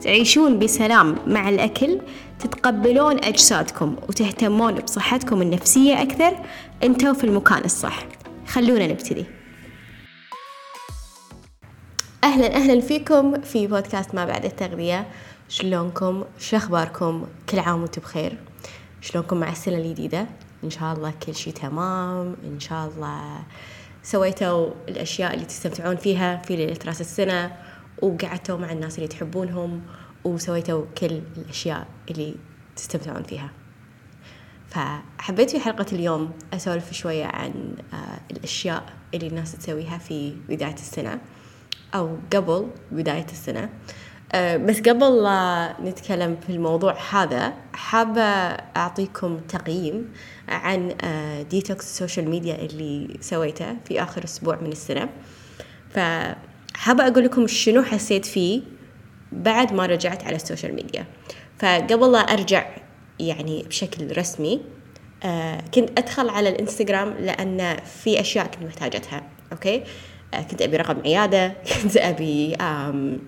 تعيشون بسلام مع الأكل تتقبلون أجسادكم وتهتمون بصحتكم النفسية أكثر. أنتوا في المكان الصح. خلونا نبتدي. أهلا أهلا فيكم في بودكاست ما بعد التغذية. شلونكم؟ شو أخباركم؟ كل عام وأنتم بخير. شلونكم مع السنة الجديدة؟ إن شاء الله كل شي تمام. إن شاء الله سويتوا الأشياء اللي تستمتعون فيها في ليلة راس السنة. وقعدتوا مع الناس اللي تحبونهم وسويتوا كل الأشياء اللي تستمتعون فيها. فحبيت في حلقة اليوم أسولف شوية عن آه، الأشياء اللي الناس تسويها في بداية السنة أو قبل بداية السنة. آه، بس قبل لا نتكلم في الموضوع هذا حابة أعطيكم تقييم عن detox ال social media اللي سويته في آخر أسبوع من السنة. فحابة أقول لكم شنو حسيت فيه بعد ما رجعت على ال social media. فقبل لا أرجع يعني بشكل رسمي آه كنت أدخل على الإنستغرام لأن في أشياء كنت محتاجتها okay؟ آه كنت أبي رقم عيادة كنت أبي آم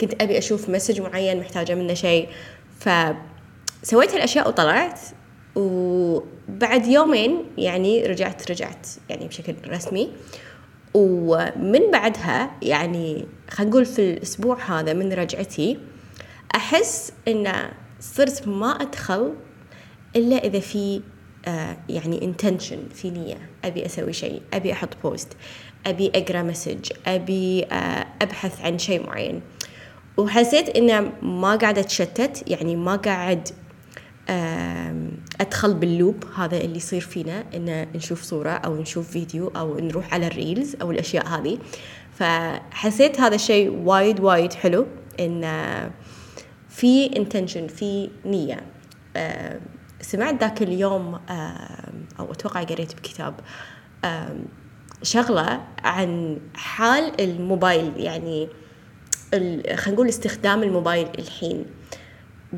كنت أبي أشوف message معين محتاجة منه شيء. فسويت هالأشياء وطلعت وبعد يومين يعني رجعت رجعت يعني بشكل رسمي. ومن بعدها يعني خلينا نقول في الأسبوع هذا من رجعتي أحس إن صرت ما أدخل إلا إذا في آه يعني intention في نية. أبي أسوي شيء أبي أحط post أبي أقرأ message أبي آه أبحث عن شيء معين. وحسيت إنه ما قاعد أتشتت يعني ما قاعد أدخل بال loop هذا اللي يصير فينا ان نشوف صورة أو نشوف فيديو أو نروح على ال reels أو الأشياء هذه. فحسيت هذا الشيء وايد وايد حلو إن في انتنشن في نية. سمعت ذاك اليوم أو أتوقع قريت بكتاب شغلة عن حال الموبايل يعني خلينا نقول استخدام الموبايل الحين.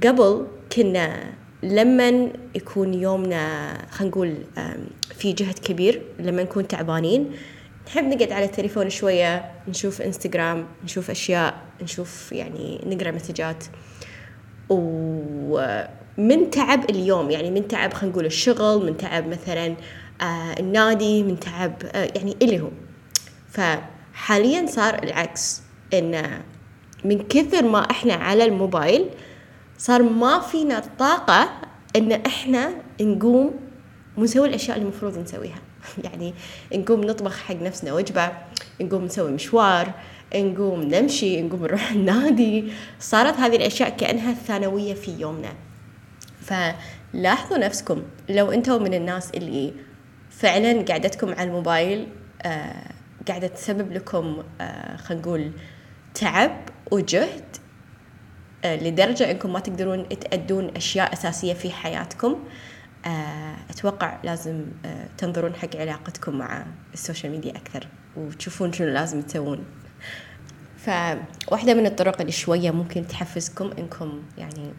قبل كنا لما يكون يومنا خلينا نقول في جهد كبير لما نكون تعبانين نحب نقعد على التليفون شوية نشوف إنستغرام نشوف أشياء نشوف يعني نقرأ مسجات. ومن تعب اليوم يعني من تعب خلينا نقول الشغل من تعب مثلا آه النادي من تعب آه يعني اللي هو. فحاليا صار العكس إن من كثر ما إحنا على الموبايل صار ما فينا الطاقة إن إحنا نقوم ونسوي الأشياء اللي المفروض نسويها. يعني نقوم نطبخ حق نفسنا وجبة نقوم نسوي مشوار نقوم نمشي نقوم نروح النادي صارت هذه الأشياء كأنها ثانوية في يومنا. فلاحظوا نفسكم لو أنتم من الناس اللي فعلا قعدتكم على الموبايل آه قاعدة تسبب لكم آه خلينا نقول تعب وجهد لدرجة أنكم ما تقدرون تأدون أشياء أساسية في حياتكم. آه أتوقع لازم آه تنظرون حق علاقتكم مع ال social media أكثر وتشوفون شنو لازم تسوون. فواحدة من الطرق اللي شوية ممكن تحفزكم إنكم يعني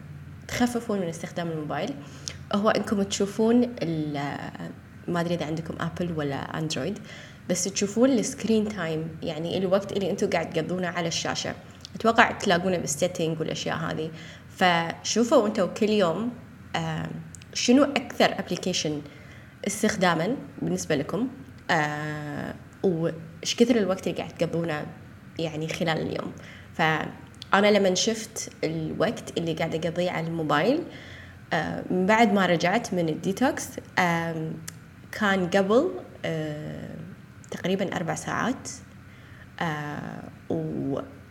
تخففون من استخدام الموبايل هو إنكم تشوفون ما أدري إذا عندكم أبل ولا أندرويد بس تشوفون ال screen time يعني الوقت اللي أنتم قاعد تقضونه على الشاشة. أتوقع تلاقونه بال setting والأشياء هذه. فشوفوا أنتم كل يوم شنو أكثر application استخداما بالنسبة لكم وإيش كثر الوقت اللي قاعد تقضونه يعني خلال اليوم. فأنا لما شفت الوقت اللي قاعدة أقضيه على الموبايل من بعد ما رجعت من الديتوكس كان قبل تقريبا أربع ساعات آه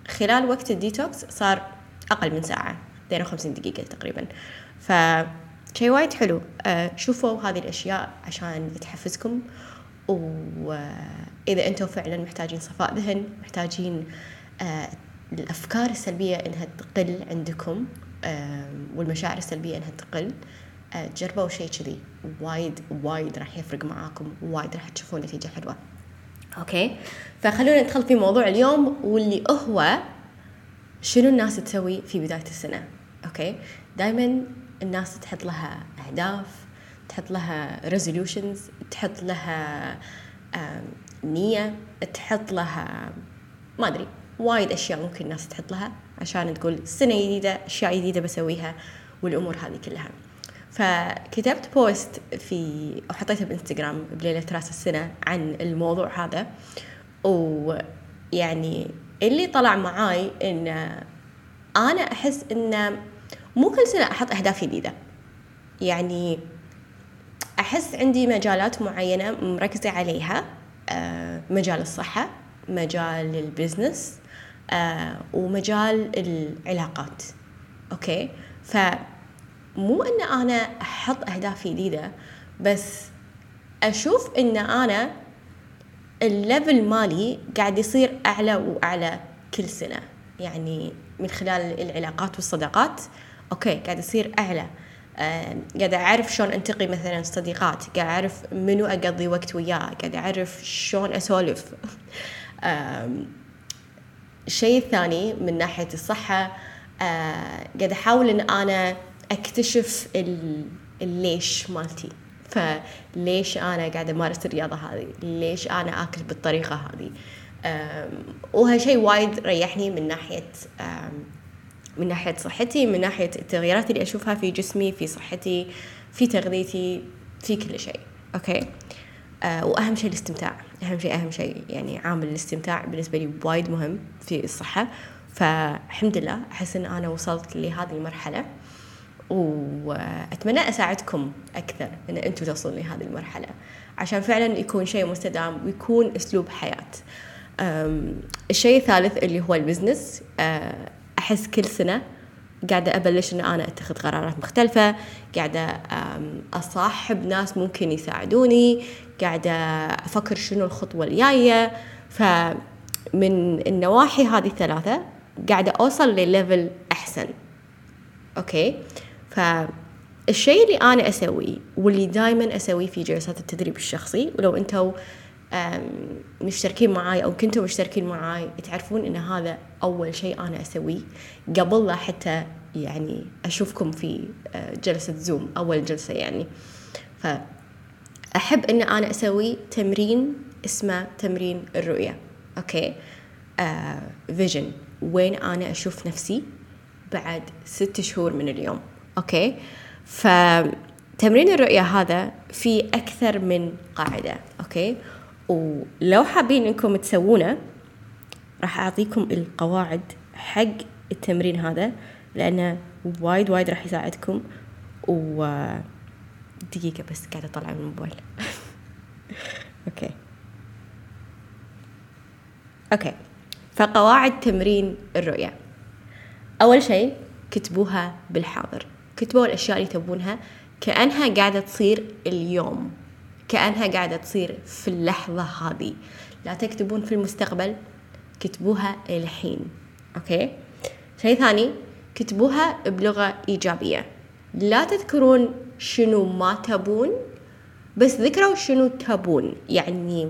وخلال وقت الديتوكس صار أقل من ساعة 52 دقيقة تقريبا. ف شيء وايد حلو. آه شوفوا هذه الأشياء عشان تحفزكم. وإذا أنتم فعلا محتاجين صفاء ذهن محتاجين آه الأفكار السلبية إنها تقل عندكم آه والمشاعر السلبية إنها تقل آه، جربوا شيء كذي. وايد وايد راح يفرق معاكم. وايد راح تشوفون نتيجة حلوة. okay? فخلونا ندخل في موضوع اليوم واللي هو شنو الناس تسوي في بداية السنة. okay? دائما الناس تحط لها أهداف تحط لها resolutions تحط لها نية تحط لها ما أدري وايد أشياء ممكن الناس تحط لها عشان تقول سنة جديدة أشياء جديدة بسويها والأمور هذه كلها. فكتبت post في وحطيته بإنستغرام بليلة راس السنة عن الموضوع هذا. ويعني اللي طلع معاي إن أنا أحس إن مو كل سنة أحط أهداف جديدة. يعني أحس عندي مجالات معينة مركزة عليها. آه، مجال الصحة مجال ال business آه، ومجال العلاقات. okay? ف مو إن أنا أحط اهداف جديده بس أشوف إن أنا ال level مالي قاعد يصير أعلى وأعلى كل سنة. يعني من خلال العلاقات والصداقات okay قاعد يصير أعلى. آه قاعد أعرف شلون أنتقي مثلا صديقات قاعد أعرف منو أقضي وقت وياه قاعد أعرف شلون أسولف. الشيء الثاني من ناحية الصحة آه قاعد أحاول إن أنا أكتشف الليش مالتي. فليش أنا قاعدة أمارس الرياضة هذه؟ ليش أنا آكل بالطريقة هذه؟ وهالشيء وايد ريحني من ناحية من ناحية صحتي من ناحية التغييرات اللي أشوفها في جسمي في صحتي في تغذيتي في كل شيء. أوكي؟ آه وأهم شيء الاستمتاع. أهم شيء أهم شيء يعني عامل الاستمتاع بالنسبة لي وايد مهم في الصحة. فالحمد لله أحس إن أنا وصلت لهذه المرحلة. وأتمنى أساعدكم أكثر إن أنتم توصلون لهذه المرحلة عشان فعلا يكون شيء مستدام ويكون أسلوب حياة. الشيء الثالث اللي هو البزنس. أه، أحس كل سنة قاعدة أبلش إن أنا أتخذ قرارات مختلفة قاعدة أصاحب ناس ممكن يساعدوني قاعدة أفكر شنو الخطوة الجاية. فمن النواحي هذه الثلاثة قاعدة أوصل لل level أحسن. okay? فالشيء اللي أنا أسويه واللي دائما أسويه في جلسات التدريب الشخصي ولو أنتوا مشتركين معاي أو كنتوا مشتركين معاي تعرفون إن هذا أول شيء أنا أسويه. قبل لا حتى يعني أشوفكم في آه، جلسة Zoom أول جلسة يعني. فأحب إن أنا أسوي تمرين اسمه تمرين الرؤية. okay? vision آه وين أنا أشوف نفسي بعد ست شهور من اليوم. okay? فتمرين الرؤية هذا في أكثر من قاعدة okay? ولو حابين إنكم تسوونه راح أعطيكم القواعد حق التمرين هذا لأنه وايد وايد راح يساعدكم. و دقيقة بس قاعدة أطلع من الموبايل. okay. okay. فقواعد تمرين الرؤية. أول شيء كتبوها بالحاضر. كتبوا الأشياء اللي تبونها. كأنها قاعدة تصير اليوم. كأنها قاعدة تصير في اللحظة هذه. لا تكتبون في المستقبل. كتبوها الحين okay? شيء ثاني. كتبوها بلغة إيجابية. لا تذكرون شنو ما تبون بس ذكروا شنو تبون. يعني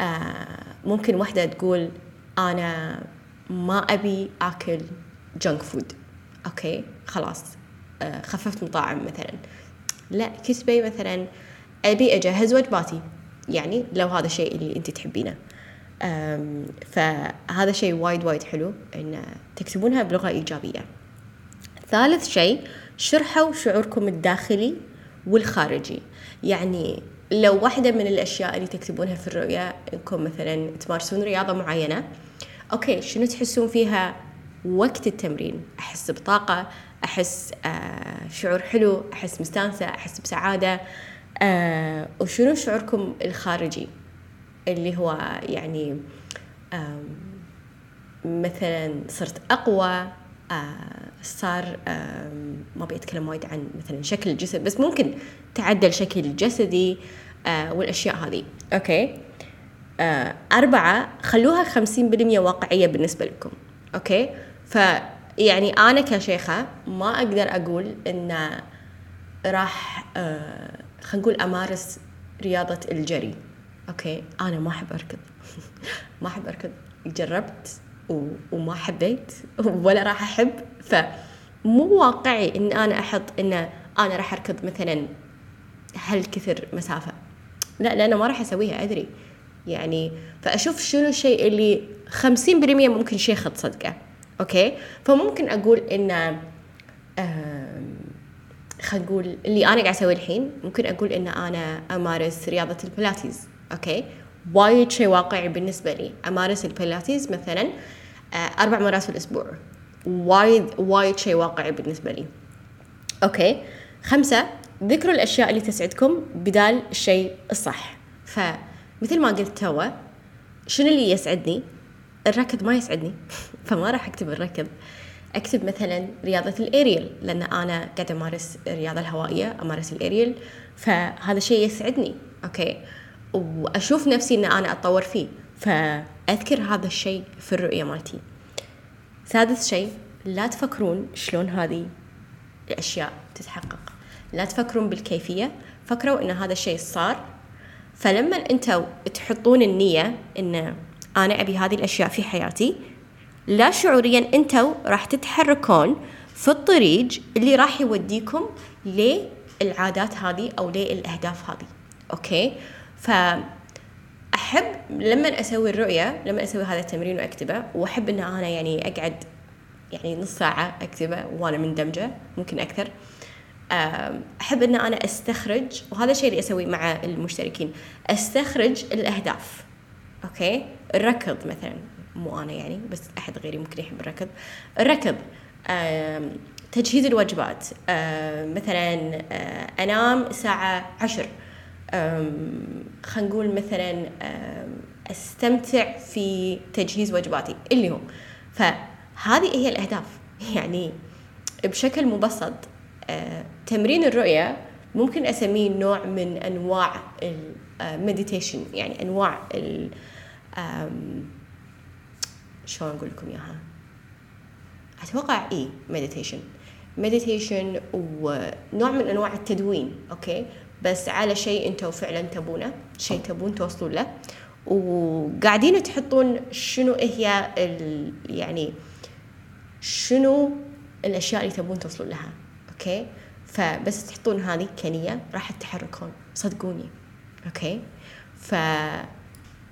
آه ممكن واحدة تقول أنا ما أبي أكل junk food okay? خلاص. خففت مطاعم مثلا. لا كتبي مثلا أبي أجهز وجباتي. يعني لو هذا الشيء اللي أنت تحبينه. فهذا شيء وايد وايد حلو إن تكتبونها بلغة إيجابية. ثالث شيء شرحوا شعوركم الداخلي والخارجي. يعني لو واحدة من الأشياء اللي تكتبونها في الرؤية إنكم مثلا تمارسون رياضة معينة أوكي شنو تحسون فيها؟ وقت التمرين. أحس بطاقة أحس آه شعور حلو أحس مستانسة أحس بسعادة. آه وشنو شعوركم الخارجي؟ اللي هو يعني مثلا صرت أقوى آه صار ما بيتكلم وايد عن مثلا شكل الجسد بس ممكن تعدل شكل جسدي والأشياء هذه أوكي؟ آه أربعة خلوها خمسين بالمية واقعية بالنسبة لكم. okay? فيعني أنا كشيخة ما أقدر أقول إن راح آه خلينا نقول أمارس رياضة الجري. okay? أنا ما أحب أركض. ما أحب أركض. جربت. وما حبيت ولا راح أحب. فمو واقعي إن أنا أحط إن أنا راح أركض مثلا هالكثر مسافة. لا لأنه ما راح أسويها أدري. يعني فأشوف شنو الشيء اللي خمسين بالمية ممكن شيخ تصدقه. okay? فممكن أقول إن خلينا نقول اللي أنا قاعد أسويه الحين ممكن أقول إن أنا أمارس رياضة ال Pilates okay? وايد شيء واقعي بالنسبة لي. أمارس البلاتيز مثلا آه، أربع مرات في الأسبوع. وايد وايد شيء واقعي بالنسبة لي. okay? خمسة ذكروا الأشياء اللي تسعدكم بدال الشيء الصح. فمثل ما قلت توا شنو اللي يسعدني؟ الركض ما يسعدني. فما راح أكتب الركض أكتب مثلا رياضة الأريل لأن أنا قاعدة أمارس الرياضة الهوائية أمارس الأريل فهذا شيء يسعدني أوكي؟ وأشوف نفسي أن أنا أتطور فيه فأذكر هذا الشيء في الرؤية مالتي. سادس شيء لا تفكرون شلون هذه الأشياء تتحقق. لا تفكرون بالكيفية فكروا إن هذا الشيء صار. فلما أنتوا تحطون النية إن أنا أبي هذه الأشياء في حياتي لا شعوريا أنتوا راح تتحركون في الطريق اللي راح يوديكم للعادات هذه أو للأهداف هذه. أوكي؟ ف احب لما أسوي الرؤية لما أسوي هذا التمرين وأكتبه وأحب إن أنا يعني أقعد يعني نص ساعة أكتبه وأنا مندمجة ممكن أكثر. أحب إن أنا أستخرج وهذا الشيء اللي أسويه مع المشتركين أستخرج الأهداف. أوكي؟ الركض مثلا. مو أنا يعني بس أحد غيري ممكن يحب الركض. الركض تجهيز الوجبات. مثلا أنام الساعة عشر. خلينا نقول مثلا أستمتع في تجهيز وجباتي اللي هو فهذه هي الأهداف. يعني بشكل مبسط تمرين الرؤية ممكن أسميه نوع من أنواع ال meditation يعني أنواع ال شلون أقول لكم إياها؟ أتوقع إيه meditation meditation ونوع من أنواع التدوين okay? بس على شيء أنتوا فعلا تبونه شيء تبون توصلون له. وقاعدين تحطون شنو هي يعني شنو الأشياء اللي تبون توصلون لها okay? فبس تحطون هذه كنية راح تتحركون صدقوني okay? ف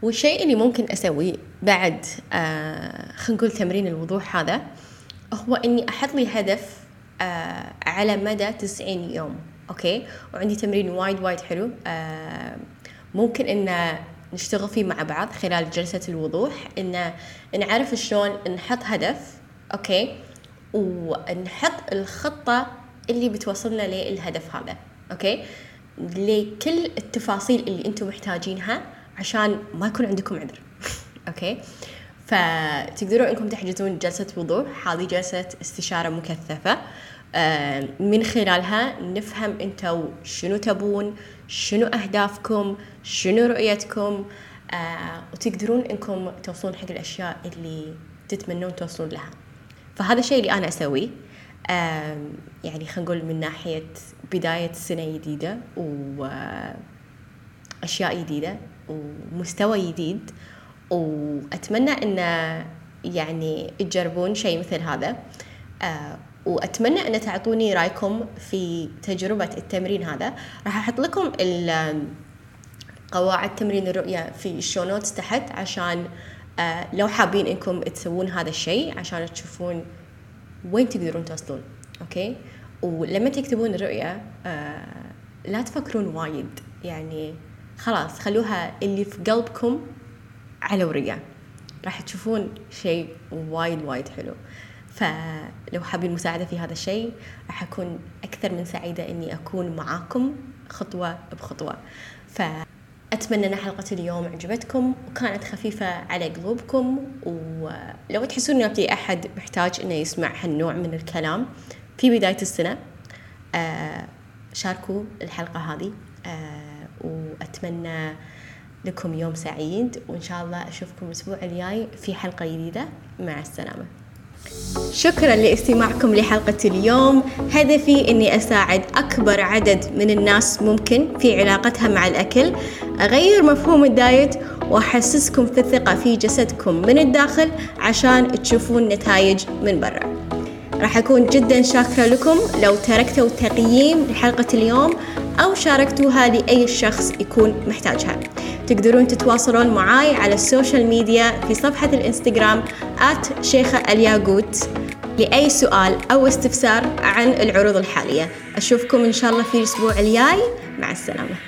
والشيء اللي ممكن أسويه بعد آه خلينا نقول تمرين الوضوح هذا هو إني أحط لي هدف آه على مدى 90 يوم okay? وعندي تمرين وايد وايد حلو آه ممكن إن نشتغل فيه مع بعض خلال جلسة الوضوح إن نعرف شلون نحط هدف okay? ونحط الخطة اللي بتوصلنا للهدف هذا okay? لكل التفاصيل اللي أنتم محتاجينها عشان ما يكون عندكم عذر. okay? فتقدرون إنكم تحجزون جلسة وضوح هذه جلسة استشارة مكثفة. آه، من خلالها نفهم أنتم شنو تبون شنو أهدافكم شنو رؤيتكم. آه، وتقدرون إنكم توصلون حق الأشياء اللي تتمنون توصلون لها. فهذا الشيء اللي أنا أسويه. يعني خلينا نقول من ناحية بداية سنة جديدة وأشياء جديدة ومستوى جديد. وأتمنى أن يعني تجربون شيء مثل هذا. آه، وأتمنى أن تعطوني رأيكم في تجربة التمرين هذا. راح أحط لكم قواعد تمرين الرؤية في ال show notes تحت عشان آه، لو حابين إنكم تسوون هذا الشيء عشان تشوفون وين تقدرون توصلون. okay؟ ولما تكتبون الرؤية آه لا تفكرون وايد. يعني خلاص خلوها اللي في قلبكم على ورقة. راح تشوفون شيء وايد وايد حلو. فلو حابين مساعدة في هذا الشيء راح أكون أكثر من سعيدة إني أكون معاكم خطوة بخطوة. فأتمنى أن حلقة اليوم عجبتكم وكانت خفيفة على قلوبكم. ولو تحسون إن في أحد محتاج إنه يسمع هالنوع من الكلام في بداية السنة آه، شاركوا الحلقة هذه آه، وأتمنى لكم يوم سعيد وإن شاء الله أشوفكم الأسبوع الجاي في حلقة جديدة. مع السلامة. شكرا لاستماعكم لحلقة اليوم. هدفي أني أساعد أكبر عدد من الناس ممكن في علاقتها مع الأكل. أغير مفهوم الدايت وأحسسكم في الثقة في جسدكم من الداخل عشان تشوفون نتائج من برا. راح أكون جدا شاكرة لكم. لو تركتوا تقييم لحلقة اليوم أو شاركتوها لأي شخص يكون محتاجها. تقدرون تتواصلون معاي على ال social media في صفحة الإنستغرام at شيخة الياقوت لأي سؤال أو استفسار عن العروض الحالية. أشوفكم إن شاء الله في الأسبوع الجاي. مع السلامة.